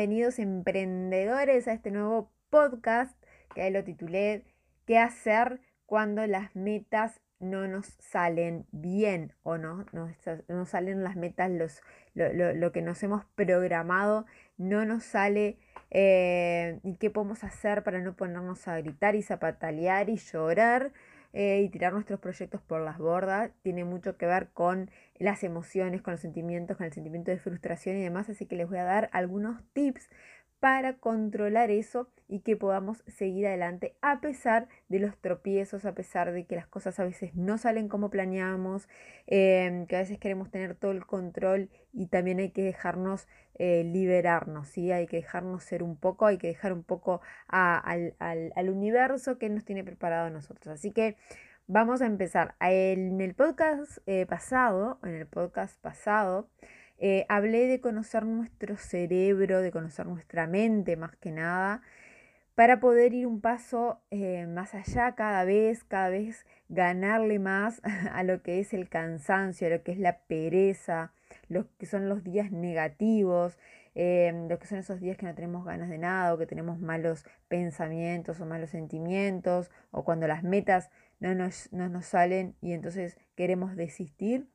bienvenidos emprendedores a este nuevo podcast que lo titulé ¿Qué hacer cuando las metas no nos salen bien o no, no, salen las metas, los, lo, que nos hemos programado no nos sale eh, y qué podemos hacer para no ponernos a gritar y zapatalear y llorar eh, y tirar nuestros proyectos por las bordas tiene mucho que ver con las emociones, con los sentimientos, con el sentimiento de frustración y demás. Así que les voy a dar algunos tips para controlar eso y que podamos seguir adelante a pesar de los tropiezos, a pesar de que las cosas a veces no salen como planeamos, em, que a veces queremos tener todo el control y también hay que dejarnos eh, liberarnos, ¿sí? hay que dejarnos ser un poco, hay que dejar un poco al, universo que nos tiene preparado a nosotros. Así que vamos a empezar. En el podcast eh, pasado, en el podcast pasado, eh, hablé de conocer nuestro cerebro, de conocer nuestra mente más que nada, para poder ir un paso eh, más allá cada vez, cada vez ganarle más a lo que es el cansancio, a lo que es la pereza, lo que son los días negativos, eh, lo que son esos días que no tenemos ganas de nada o que tenemos malos pensamientos o malos sentimientos o cuando las metas no nos, no nos salen y entonces queremos desistir.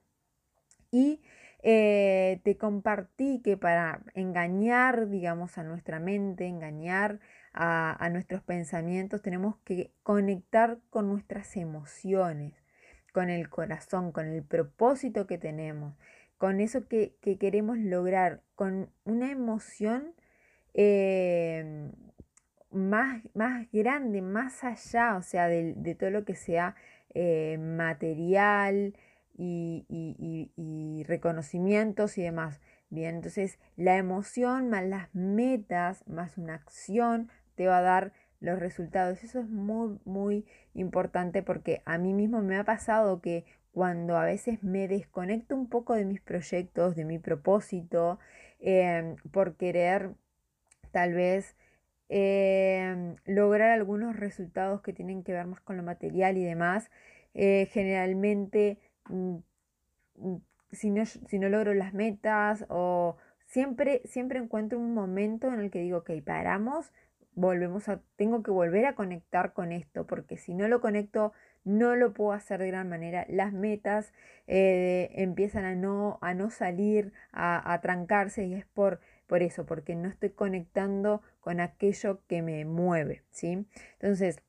Y eh, te compartí que para engañar, digamos, a nuestra mente, engañar a, nuestros pensamientos, tenemos que conectar con nuestras emociones, con el corazón, con el propósito que tenemos, con eso que, queremos lograr, con una emoción eh, más, más, grande, más allá, o sea, de, todo lo que sea eh, material, y, reconocimientos y demás. Bien, entonces la emoción más las metas más una acción te va a dar los resultados. Eso es muy, muy importante porque a mí mismo me ha pasado que cuando a veces me desconecto un poco de mis proyectos, de mi propósito, em, por querer tal vez em, lograr algunos resultados que tienen que ver más con lo material y demás, eh, generalmente si no, si no logro las metas o siempre, siempre encuentro un momento en el que digo, ok, paramos, volvemos a, tengo que volver a conectar con esto, porque si no lo conecto, no lo puedo hacer de gran manera. Las metas eh, empiezan a no, a no salir, a, a trancarse y es por, por eso, porque no estoy conectando con aquello que me mueve, ¿sí? Entonces,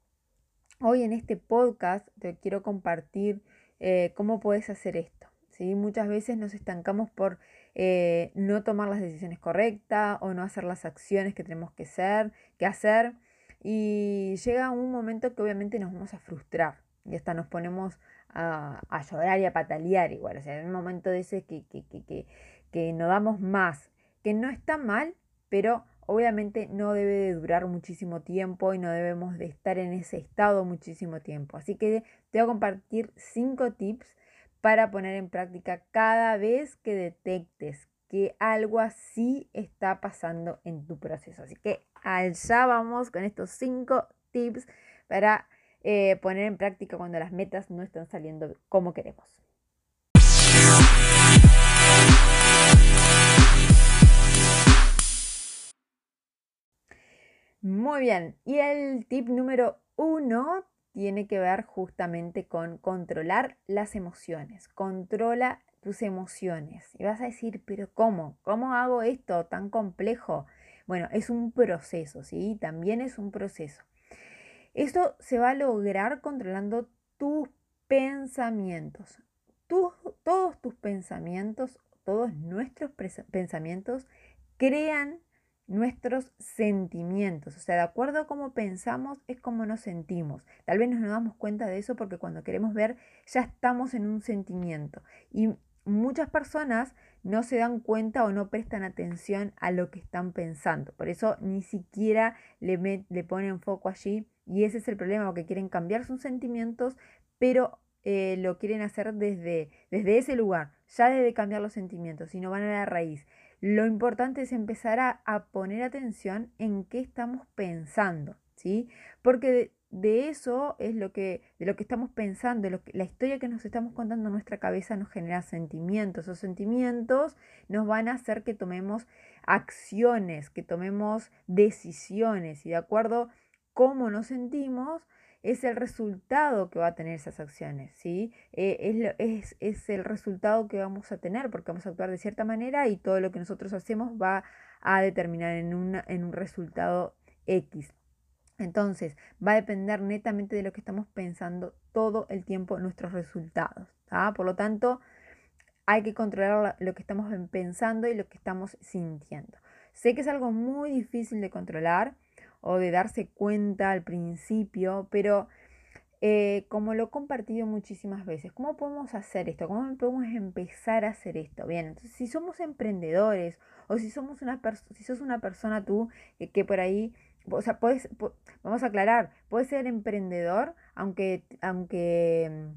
hoy en este podcast te quiero compartir eh, cómo puedes hacer esto. ¿sí? Muchas veces nos estancamos por eh, no tomar las decisiones correctas o no hacer las acciones que tenemos que, ser, que hacer. Y llega un momento que obviamente nos vamos a frustrar y hasta nos ponemos a, llorar y a patalear igual. O sea, en un momento de ese que, que, que, que no damos más, que no está mal, pero obviamente no debe de durar muchísimo tiempo y no debemos de estar en ese estado muchísimo tiempo. Así que te voy a compartir cinco tips para poner en práctica cada vez que detectes que algo así está pasando en tu proceso. Así que allá vamos con estos cinco tips para eh, poner en práctica cuando las metas no están saliendo como queremos. Muy bien, y el tip número uno tiene que ver justamente con controlar las emociones. Controla tus emociones. Y vas a decir, pero ¿cómo? ¿Cómo hago esto tan complejo? Bueno, es un proceso, ¿sí? También es un proceso. Esto se va a lograr controlando tus pensamientos. todos tus pensamientos, todos nuestros pensamientos crean nuestros sentimientos. O sea, de acuerdo a cómo pensamos es como nos sentimos. Tal vez no nos damos cuenta de eso porque cuando queremos ver ya estamos en un sentimiento. Y muchas personas no se dan cuenta o no prestan atención a lo que están pensando. Por eso ni siquiera le, le ponen foco allí. Y ese es el problema, porque quieren cambiar sus sentimientos, pero eh, lo quieren hacer desde, desde ese lugar, ya desde cambiar los sentimientos, y no van a la raíz. Lo importante es empezar a, poner atención en qué estamos pensando, ¿sí? Porque de, eso es lo que, de lo que estamos pensando, lo que, la historia que nos estamos contando en nuestra cabeza nos genera sentimientos. Esos sentimientos nos van a hacer que tomemos acciones, que tomemos decisiones y de acuerdo cómo nos sentimos, es el resultado que va a tener esas acciones, ¿sí? Eh, es, es, el resultado que vamos a tener porque vamos a actuar de cierta manera y todo lo que nosotros hacemos va a determinar en, una, en un resultado X. Entonces, va a depender netamente de lo que estamos pensando todo el tiempo nuestros resultados. Por lo tanto, hay que controlar lo que estamos pensando y lo que estamos sintiendo. Sé que es algo muy difícil de controlar o de darse cuenta al principio, pero eh, como lo he compartido muchísimas veces, ¿cómo podemos hacer esto? ¿Cómo podemos empezar a hacer esto? Bien, entonces si somos emprendedores o si somos una si sos una persona tú que por ahí o sea, puedes, vamos a aclarar, puedes ser emprendedor aunque, aunque,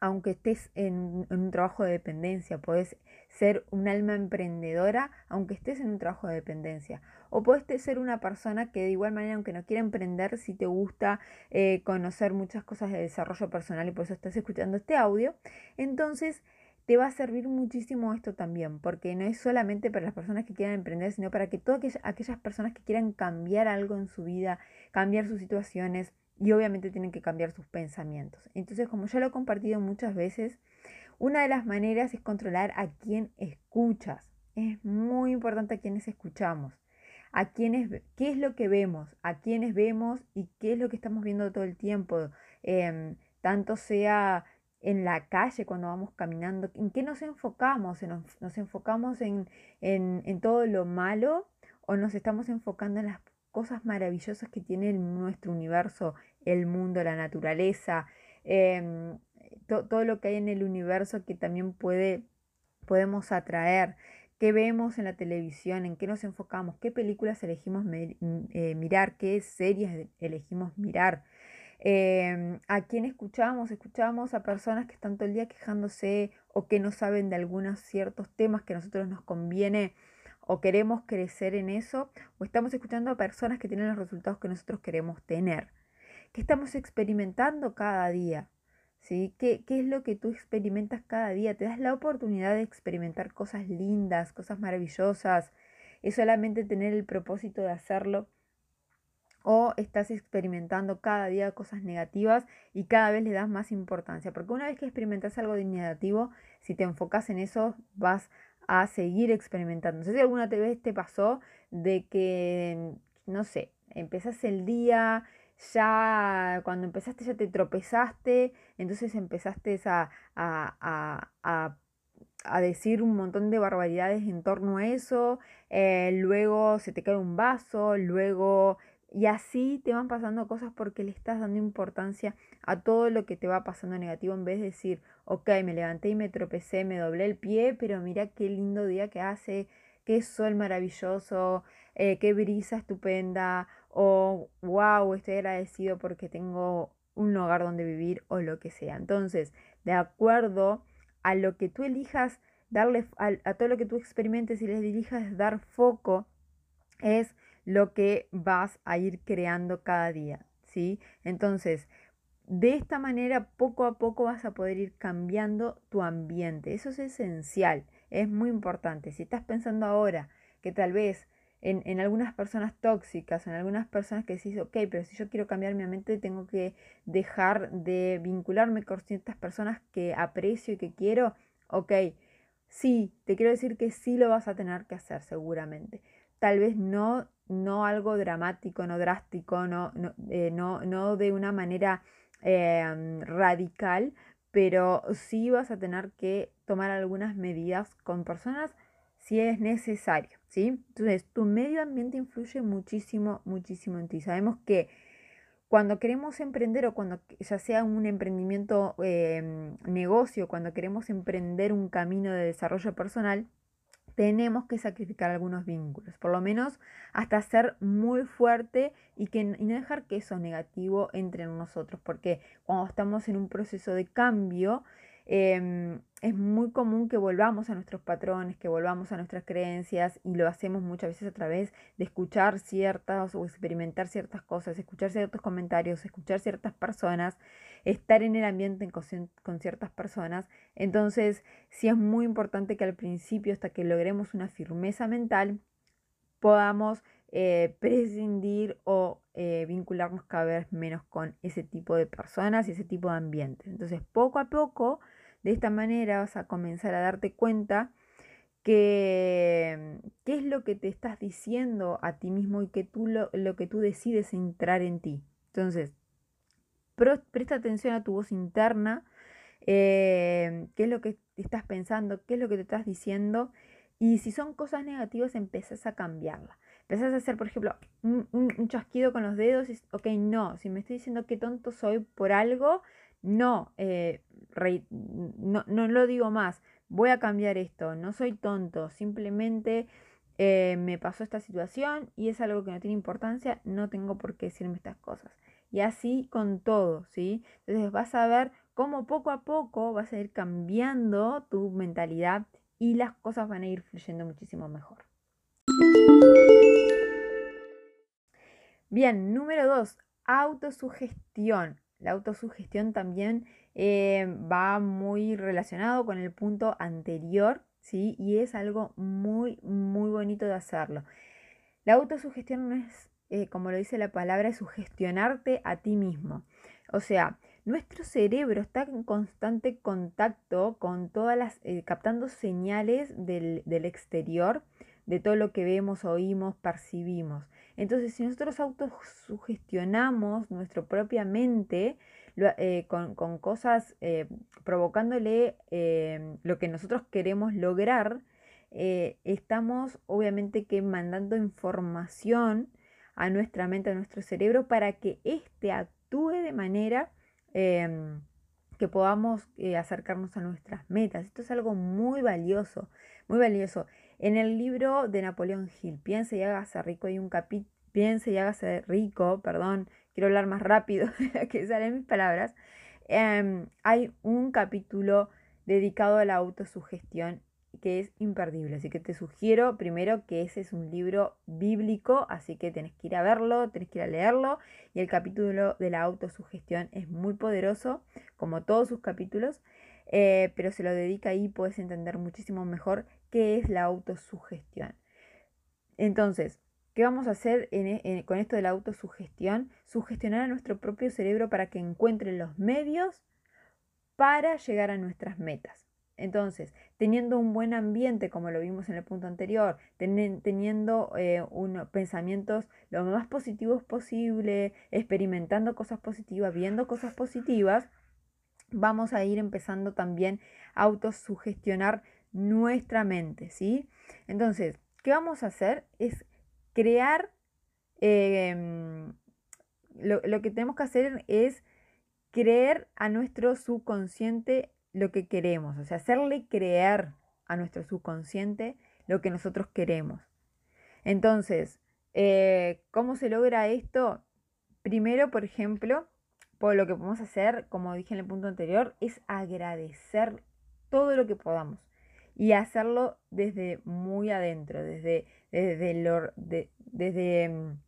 aunque estés en, un trabajo de dependencia, puedes ser un alma emprendedora aunque estés en un trabajo de dependencia. O puedes ser una persona que de igual manera, aunque no quiera emprender, si te gusta eh, conocer muchas cosas de desarrollo personal y por eso estás escuchando este audio, entonces te va a servir muchísimo esto también, porque no es solamente para las personas que quieran emprender, sino para que todas aquellas, personas que quieran cambiar algo en su vida, cambiar sus situaciones y obviamente tienen que cambiar sus pensamientos. Entonces, como ya lo he compartido muchas veces, una de las maneras es controlar a quién escuchas. Es muy importante a quienes escuchamos, a quienes, qué es lo que vemos, a quienes vemos y qué es lo que estamos viendo todo el tiempo, em, tanto sea en la calle cuando vamos caminando? ¿En qué nos enfocamos? ¿Nos, enfocamos en, todo lo malo o nos estamos enfocando en las cosas maravillosas que tiene nuestro universo, el mundo, la naturaleza, todo lo que hay en el universo que también puede, podemos atraer? ¿Qué vemos en la televisión? ¿En qué nos enfocamos? ¿Qué películas elegimos eh, mirar? ¿Qué series elegimos mirar? Em, ¿A quién escuchamos? Escuchamos a personas que están todo el día quejándose o que no saben de algunos ciertos temas que a nosotros nos conviene o queremos crecer en eso, o estamos escuchando a personas que tienen los resultados que nosotros queremos tener. ¿Qué estamos experimentando cada día? ¿Sí? ¿Qué, ¿Qué es lo que tú experimentas cada día? Te das la oportunidad de experimentar cosas lindas, cosas maravillosas. Es solamente tener el propósito de hacerlo o estás experimentando cada día cosas negativas y cada vez le das más importancia. Porque una vez que experimentas algo de negativo, si te enfocas en eso, vas a seguir experimentando. No sé si alguna vez te pasó de que, no sé, empezás el día, ya cuando empezaste ya te tropezaste, entonces empezaste a, a, a, a decir un montón de barbaridades en torno a eso, eh, luego se te cae un vaso, luego y así te van pasando cosas porque le estás dando importancia a todo lo que te va pasando negativo en vez de decir, ok, me levanté y me tropecé, me doblé el pie, pero mira qué lindo día que hace, qué sol maravilloso, eh, qué brisa estupenda, o wow, estoy agradecido porque tengo un hogar donde vivir o lo que sea. Entonces, de acuerdo a lo que tú elijas, darle a, a todo lo que tú experimentes y les dirijas dar foco, es lo que vas a ir creando cada día, ¿sí? Entonces, de esta manera, poco a poco vas a poder ir cambiando tu ambiente. Eso es esencial, es muy importante. Si estás pensando ahora que tal vez en, algunas personas tóxicas, en algunas personas que decís, ok, pero si yo quiero cambiar mi mente, tengo que dejar de vincularme con ciertas personas que aprecio y que quiero, ok, sí, te quiero decir que sí lo vas a tener que hacer seguramente. Tal vez no no algo dramático, no drástico, no, no, eh, no, de una manera em, radical, pero sí vas a tener que tomar algunas medidas con personas si es necesario, ¿sí? Entonces, tu medio ambiente influye muchísimo, muchísimo en ti. Sabemos que cuando queremos emprender o cuando ya sea un emprendimiento, em, negocio, cuando queremos emprender un camino de desarrollo personal, tenemos que sacrificar algunos vínculos, por lo menos hasta ser muy fuerte y, que, no dejar que eso negativo entre en nosotros, porque cuando estamos en un proceso de cambio, em, es muy común que volvamos a nuestros patrones, que volvamos a nuestras creencias y lo hacemos muchas veces a través de escuchar ciertas o experimentar ciertas cosas, escuchar ciertos comentarios, escuchar ciertas personas, estar en el ambiente con, ciertas personas. Entonces, sí es muy importante que al principio, hasta que logremos una firmeza mental, podamos eh, prescindir o eh, vincularnos cada vez menos con ese tipo de personas y ese tipo de ambientes. Entonces, poco a poco, de esta manera vas a comenzar a darte cuenta que qué es lo que te estás diciendo a ti mismo y que tú lo, que tú decides entrar en ti. Entonces, presta atención a tu voz interna, eh, qué es lo que estás pensando, qué es lo que te estás diciendo y si son cosas negativas, empezás a cambiarlas. Empezás a hacer, por ejemplo, un, chasquido con los dedos y, ok, no, si me estoy diciendo que tonto soy por algo, no, eh, no, no lo digo más, voy a cambiar esto, no soy tonto, simplemente eh, me pasó esta situación y es algo que no tiene importancia, no tengo por qué decirme estas cosas. Y así con todo, ¿sí? Entonces vas a ver cómo poco a poco vas a ir cambiando tu mentalidad y las cosas van a ir fluyendo muchísimo mejor. Bien, número dos, autosugestión. La autosugestión también eh, va muy relacionado con el punto anterior, ¿sí? Y es algo muy, muy bonito de hacerlo. La autosugestión no es, eh, como lo dice la palabra, es sugestionarte a ti mismo. O sea, nuestro cerebro está en constante contacto con todas las, eh, captando señales del, del exterior, de todo lo que vemos, oímos, percibimos. Entonces, si nosotros autosugestionamos nuestra propia mente eh, con, cosas eh, provocándole eh, lo que nosotros queremos lograr, estamos obviamente que mandando información a nuestra mente, a nuestro cerebro, para que éste actúe de manera em, que podamos acercarnos a nuestras metas. Esto es algo muy valioso, muy valioso. En el libro de Napoleón Hill, Piense y hágase rico, hay un capítulo, Piense y hágase rico, perdón, quiero hablar más rápido que salen mis palabras. Em, hay un capítulo dedicado a la autosugestión que es imperdible. Así que te sugiero primero que ese es un libro bíblico, así que tenés que ir a verlo, tenés que ir a leerlo. Y el capítulo de la autosugestión es muy poderoso, como todos sus capítulos, eh, pero se lo dedica ahí, puedes entender muchísimo mejor qué es la autosugestión. Entonces, ¿qué vamos a hacer e, con esto de la autosugestión? Sugestionar a nuestro propio cerebro para que encuentre los medios para llegar a nuestras metas. Entonces, teniendo un buen ambiente, como lo vimos en el punto anterior, teniendo eh, unos pensamientos lo más positivos posible, experimentando cosas positivas, viendo cosas positivas, vamos a ir empezando también a autosugestionar nuestra mente, ¿sí? Entonces, ¿qué vamos a hacer? Es crear, em, lo, lo que tenemos que hacer es creer a nuestro subconsciente lo que queremos, o sea, hacerle creer a nuestro subconsciente lo que nosotros queremos. Entonces, eh, ¿cómo se logra esto? Primero, por ejemplo, por lo que podemos hacer, como dije en el punto anterior, es agradecer todo lo que podamos y hacerlo desde muy adentro, desde, desde, desde, mm,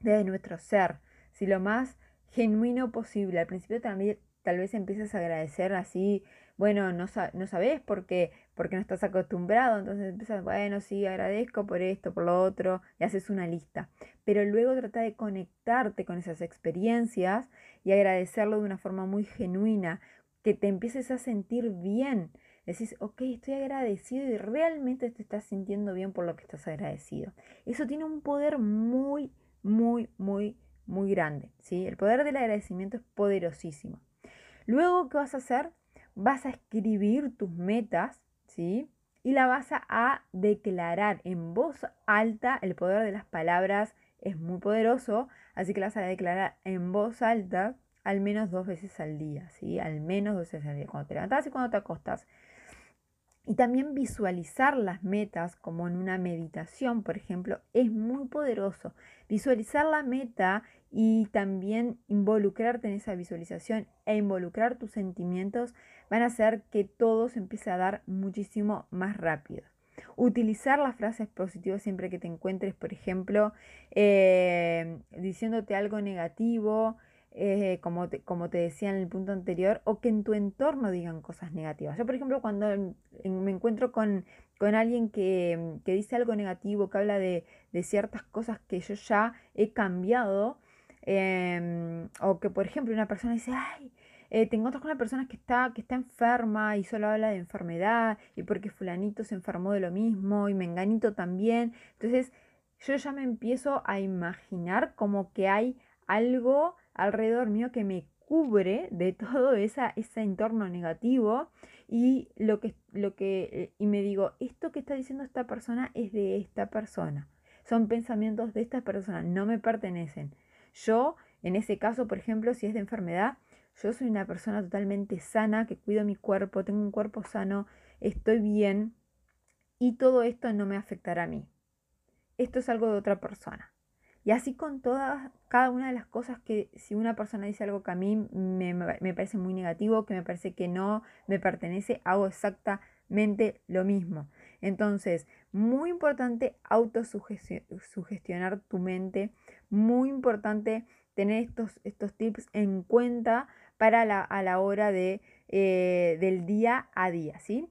desde nuestro ser, si lo más genuino posible. Al principio también tal vez empiezas a agradecer así, bueno, no, no sabes por qué, porque no estás acostumbrado, entonces empiezas, bueno, sí, agradezco por esto, por lo otro, y haces una lista. Pero luego trata de conectarte con esas experiencias y agradecerlo de una forma muy genuina, que te empieces a sentir bien, decís, ok, estoy agradecido y realmente te estás sintiendo bien por lo que estás agradecido. Eso tiene un poder muy, muy, muy, muy grande. ¿sí? El poder del agradecimiento es poderosísimo. Luego, ¿qué vas a hacer? Vas a escribir tus metas, ¿sí? Y la vas a declarar en voz alta. El poder de las palabras es muy poderoso, así que la vas a declarar en voz alta al menos dos veces al día, ¿sí? Al menos dos veces al día, cuando te levantas y cuando te acostas. Y también visualizar las metas como en una meditación, por ejemplo, es muy poderoso. Visualizar la meta y también involucrarte en esa visualización e involucrar tus sentimientos van a hacer que todo se empiece a dar muchísimo más rápido. Utilizar las frases positivas siempre que te encuentres, por ejemplo, eh, diciéndote algo negativo, eh, como, te, como te decía en el punto anterior, o que en tu entorno digan cosas negativas. Yo, por ejemplo, cuando me encuentro con, alguien que, dice algo negativo, que habla de, ciertas cosas que yo ya he cambiado, em, o que, por ejemplo, una persona dice, ay, eh, te encuentras con una persona que está, que está enferma y solo habla de enfermedad y porque fulanito se enfermó de lo mismo y menganito también. Entonces yo ya me empiezo a imaginar como que hay algo alrededor mío que me cubre de todo esa, ese entorno negativo y lo que, lo que y me digo, esto que está diciendo esta persona es de esta persona. Son pensamientos de esta persona, no me pertenecen. Yo, en ese caso, por ejemplo, si es de enfermedad, yo soy una persona totalmente sana, que cuido mi cuerpo, tengo un cuerpo sano, estoy bien y todo esto no me afectará a mí. Esto es algo de otra persona. Y así con todas, cada una de las cosas que si una persona dice algo que a mí me, me parece muy negativo, que me parece que no me pertenece, hago exactamente lo mismo. Entonces, muy importante autosugestionar tu mente, muy importante tener estos, estos tips en cuenta para a la hora de, eh, del día a día, ¿sí?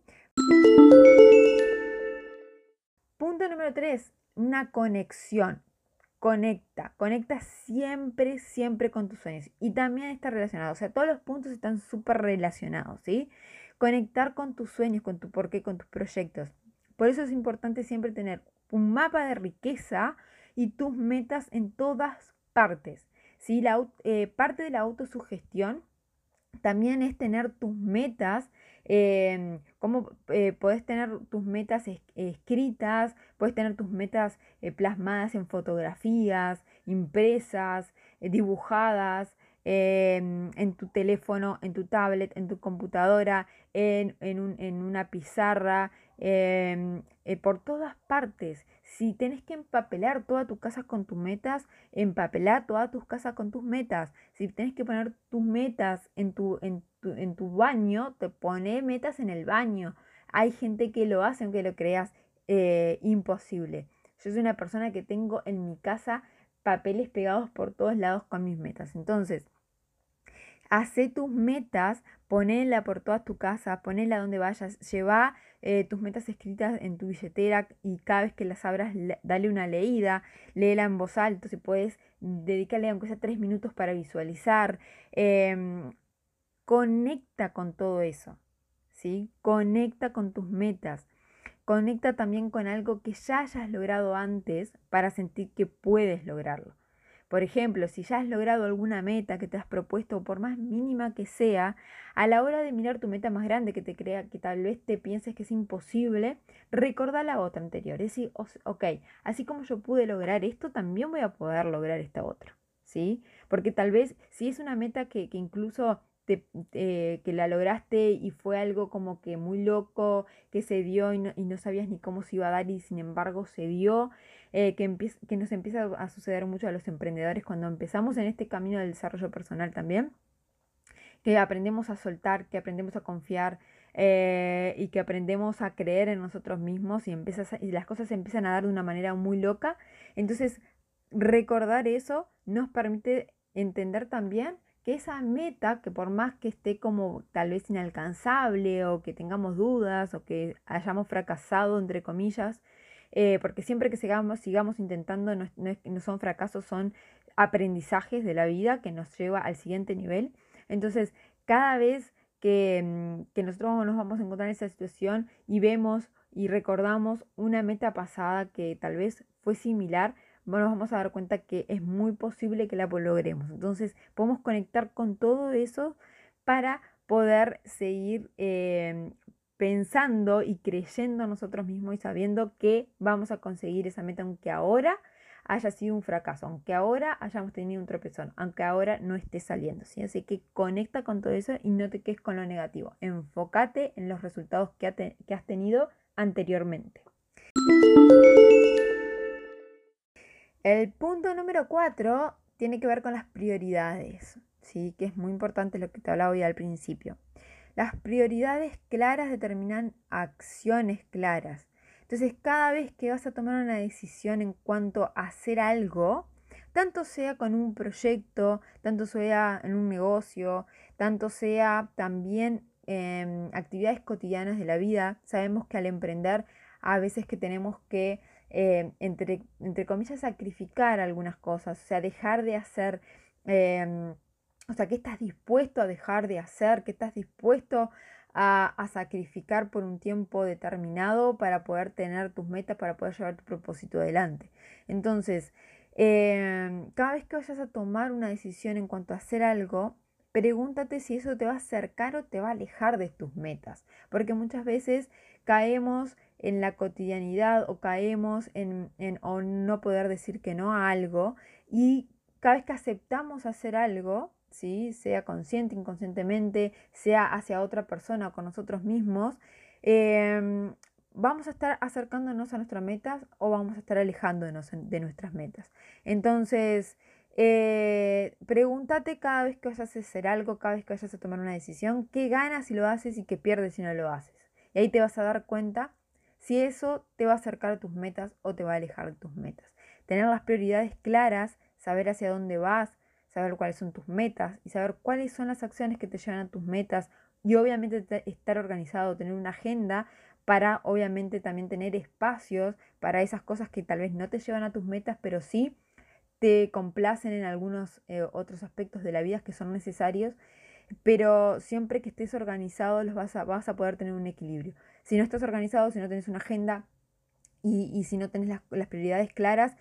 Punto número 3, una conexión. Conecta, conecta siempre, siempre con tus sueños. Y también está relacionado, o sea, todos los puntos están súper relacionados, ¿sí? Conectar con tus sueños, con tu porqué, con tus proyectos. Por eso es importante siempre tener un mapa de riqueza y tus metas en todas partes. ¿sí? La, eh, parte de la autosugestión también es tener tus metas, eh, cómo eh, puedes tener tus metas escritas, puedes tener tus metas eh, plasmadas en fotografías, impresas, dibujadas, em, en tu teléfono, en tu tablet, en tu computadora, en, en una pizarra, em, por todas partes. Si tienes que empapelar toda tu casa con tus metas, empapelar todas tus casas con tus metas. Si tienes que poner tus metas en tu, en en tu baño, te pone metas en el baño. Hay gente que lo hace, aunque lo creas eh, imposible. Yo soy una persona que tengo en mi casa papeles pegados por todos lados con mis metas. Entonces, hace tus metas, ponela por toda tu casa, ponela donde vayas, lleva eh, tus metas escritas en tu billetera y cada vez que las abras, dale una leída, léela en voz alta, si puedes, dedicarle aunque sea tres minutos para visualizar. Em, conecta con todo eso, ¿sí? Conecta con tus metas. Conecta también con algo que ya hayas logrado antes para sentir que puedes lograrlo. Por ejemplo, si ya has logrado alguna meta que te has propuesto, por más mínima que sea, a la hora de mirar tu meta más grande que te crea que tal vez te pienses que es imposible, recuerda la otra anterior. Es decir, ok, así como yo pude lograr esto, también voy a poder lograr esta otra. ¿Sí? Porque tal vez si es una meta que, que incluso que la lograste y fue algo como que muy loco, que se dio y no, sabías ni cómo se iba a dar y sin embargo se dio, eh, que, que nos empieza a suceder mucho a los emprendedores cuando empezamos en este camino del desarrollo personal también, que aprendemos a soltar, que aprendemos a confiar. Eh, y que aprendemos a creer en nosotros mismos y, empiezas y las cosas empiezan a dar de una manera muy loca. Entonces, recordar eso nos permite entender también que esa meta, que por más que esté como tal vez inalcanzable o que tengamos dudas o que hayamos fracasado, entre comillas, eh, porque siempre que sigamos, sigamos intentando no, no, son fracasos, son aprendizajes de la vida que nos lleva al siguiente nivel. Entonces, cada vez que, mm, que nosotros nos vamos a encontrar en esa situación y vemos y recordamos una meta pasada que tal vez fue similar, nos vamos a dar cuenta que es muy posible que la logremos. Entonces podemos conectar con todo eso para poder seguir em, pensando y creyendo nosotros mismos y sabiendo que vamos a conseguir esa meta, aunque ahora haya sido un fracaso, aunque ahora hayamos tenido un tropezón, aunque ahora no esté saliendo. ¿sí? Así que conecta con todo eso y no te quedes con lo negativo. Enfócate en los resultados que has tenido anteriormente. El punto número cuatro tiene que ver con las prioridades, ¿sí? que es muy importante lo que te hablaba hoy al principio. Las prioridades claras determinan acciones claras. Entonces, cada vez que vas a tomar una decisión en cuanto a hacer algo, tanto sea con un proyecto, tanto sea en un negocio, tanto sea también en actividades cotidianas de la vida. Sabemos que al emprender a veces que tenemos que, eh, entre, entre, comillas, sacrificar algunas cosas, o sea, dejar de hacer, em, o sea, que estás dispuesto a dejar de hacer, que estás dispuesto a, a, sacrificar por un tiempo determinado para poder tener tus metas, para poder llevar tu propósito adelante. Entonces, em, cada vez que vayas a tomar una decisión en cuanto a hacer algo, pregúntate si eso te va a acercar o te va a alejar de tus metas, porque muchas veces caemos en la cotidianidad o caemos en, en o no poder decir que no a algo y cada vez que aceptamos hacer algo, ¿sí? sea consciente, inconscientemente, sea hacia otra persona o con nosotros mismos, em, vamos a estar acercándonos a nuestras metas o vamos a estar alejándonos de nuestras metas. Entonces, eh, pregúntate cada vez que vayas a hacer algo, cada vez que vayas a tomar una decisión, qué ganas si lo haces y qué pierdes si no lo haces. Y ahí te vas a dar cuenta si eso te va a acercar a tus metas o te va a alejar de tus metas. Tener las prioridades claras, saber hacia dónde vas, saber cuáles son tus metas y saber cuáles son las acciones que te llevan a tus metas y obviamente estar organizado, tener una agenda para obviamente también tener espacios para esas cosas que tal vez no te llevan a tus metas, pero sí te complacen en algunos eh, otros aspectos de la vida que son necesarios, pero siempre que estés organizado los vas a, vas a poder tener un equilibrio. Si no estás organizado, si no tienes una agenda y, si no tienes las, prioridades claras,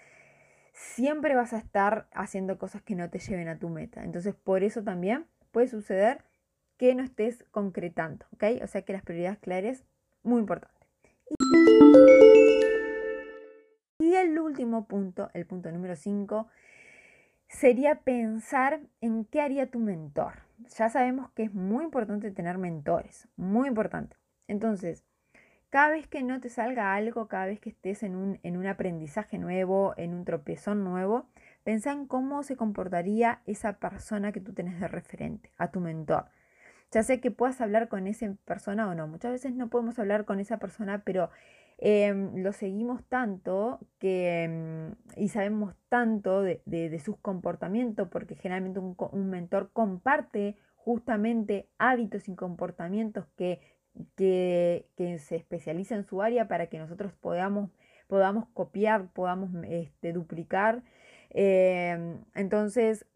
siempre vas a estar haciendo cosas que no te lleven a tu meta. Entonces, por eso también puede suceder que no estés concretando, ¿ok? O sea que las prioridades claras, muy importante. Y el último punto, el punto número 5, sería pensar en qué haría tu mentor. Ya sabemos que es muy importante tener mentores, muy importante. Entonces, cada vez que no te salga algo, cada vez que estés en un, en un aprendizaje nuevo, en un tropezón nuevo, pensá en cómo se comportaría esa persona que tú tienes de referente, a tu mentor. Ya sé que puedas hablar con esa persona o no. Muchas veces no podemos hablar con esa persona, pero Em, lo seguimos tanto que, em, y sabemos tanto de, sus comportamientos, porque generalmente un, mentor comparte justamente hábitos y comportamientos que, que, se especializa en su área para que nosotros podamos, podamos copiar, podamos este, duplicar. Em, entonces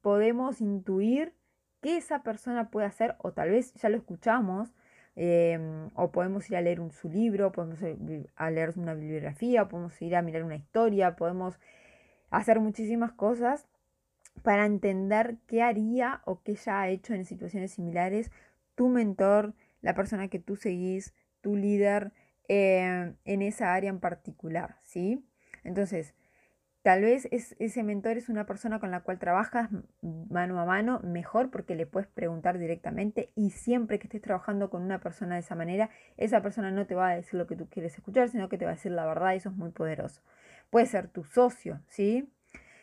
podemos intuir qué esa persona puede hacer, o tal vez ya lo escuchamos, Em, o podemos ir a leer su libro, podemos ir a leer una bibliografía, podemos ir a mirar una historia, podemos hacer muchísimas cosas para entender qué haría o qué ya ha hecho en situaciones similares tu mentor, la persona que tú seguís, tu líder em, en esa área en particular, ¿sí? Entonces, Tal vez ese mentor es una persona con la cual trabajas mano a mano mejor porque le puedes preguntar directamente y siempre que estés trabajando con una persona de esa manera, esa persona no te va a decir lo que tú quieres escuchar, sino que te va a decir la verdad y eso es muy poderoso. Puede ser tu socio, ¿sí?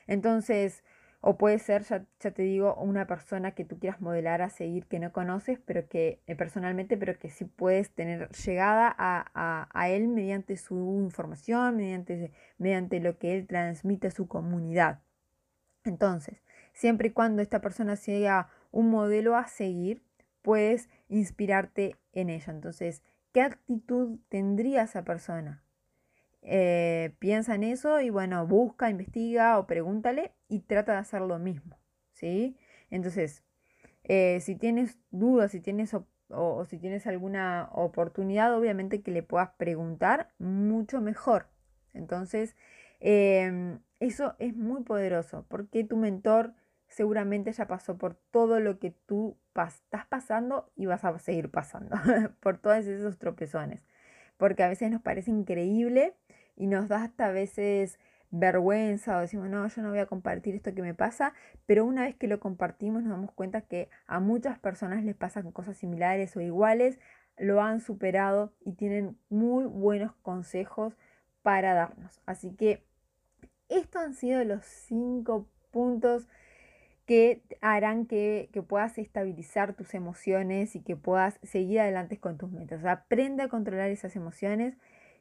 Entonces, o puede ser, ya, te digo, una persona que tú quieras modelar a seguir que no conoces, pero que eh, personalmente, pero que sí puedes tener llegada a, él mediante su información, mediante, mediante lo que él transmite a su comunidad. Entonces, siempre y cuando esta persona sea un modelo a seguir, puedes inspirarte en ella. Entonces, ¿qué actitud tendría esa persona? Eh, piensa en eso y bueno, busca, investiga o pregúntale y trata de hacer lo mismo, ¿sí? Entonces, eh, si tienes dudas, si tienes o, si tienes alguna oportunidad, obviamente que le puedas preguntar mucho mejor. Entonces, em, eso es muy poderoso porque tu mentor seguramente ya pasó por todo lo que tú estás pasando y vas a seguir pasando, por todos esos tropezones. Porque a veces nos parece increíble y nos da hasta a veces vergüenza o decimos, no, yo no voy a compartir esto que me pasa, pero una vez que lo compartimos nos damos cuenta que a muchas personas les pasan cosas similares o iguales, lo han superado y tienen muy buenos consejos para darnos. Así que estos han sido los cinco puntos que harán que, que, puedas estabilizar tus emociones y que puedas seguir adelante con tus metas. aprende a controlar esas emociones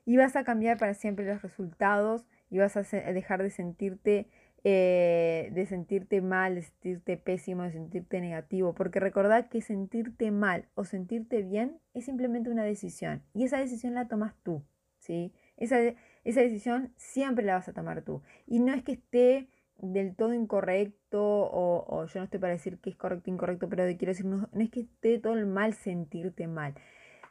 y vas a cambiar para siempre los resultados y vas a dejar de sentirte eh, de sentirte mal, de sentirte pésimo, de sentirte negativo, porque recordad que sentirte mal o sentirte bien es simplemente una decisión y esa decisión la tomas tú, ¿sí? Esa, esa decisión siempre la vas a tomar tú y no es que esté del todo incorrecto o, yo no estoy para decir que es correcto o incorrecto, pero quiero decir, no, es que esté todo el mal sentirte mal.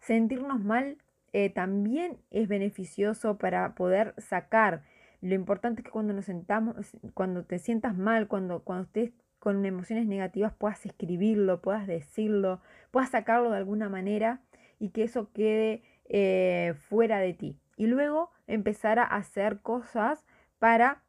Sentirnos mal eh, también es beneficioso para poder sacar. Lo importante es que cuando nos sentamos, cuando te sientas mal, cuando, cuando estés con emociones negativas, puedas escribirlo, puedas decirlo, puedas sacarlo de alguna manera y que eso quede eh, fuera de ti. Y luego empezar a hacer cosas para,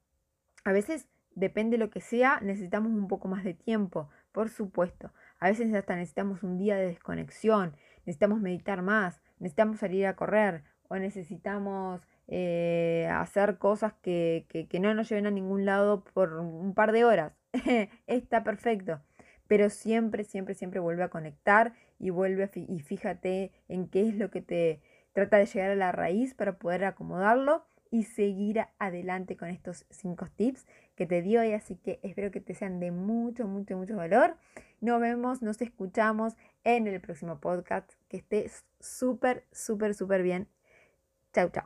a veces depende de lo que sea, necesitamos un poco más de tiempo, por supuesto. A veces hasta necesitamos un día de desconexión, necesitamos meditar más, necesitamos salir a correr o necesitamos eh, hacer cosas que, que, no nos lleven a ningún lado por un par de horas. Está perfecto. Pero siempre, siempre, siempre vuelve a conectar y vuelve y fíjate en qué es lo que te trata de llegar a la raíz para poder acomodarlo y seguir adelante con estos cinco tips que te dio hoy. Así que espero que te sean de mucho, mucho, mucho valor. Nos vemos, nos escuchamos en el próximo podcast. Que estés súper, súper, súper bien. Chau, chau.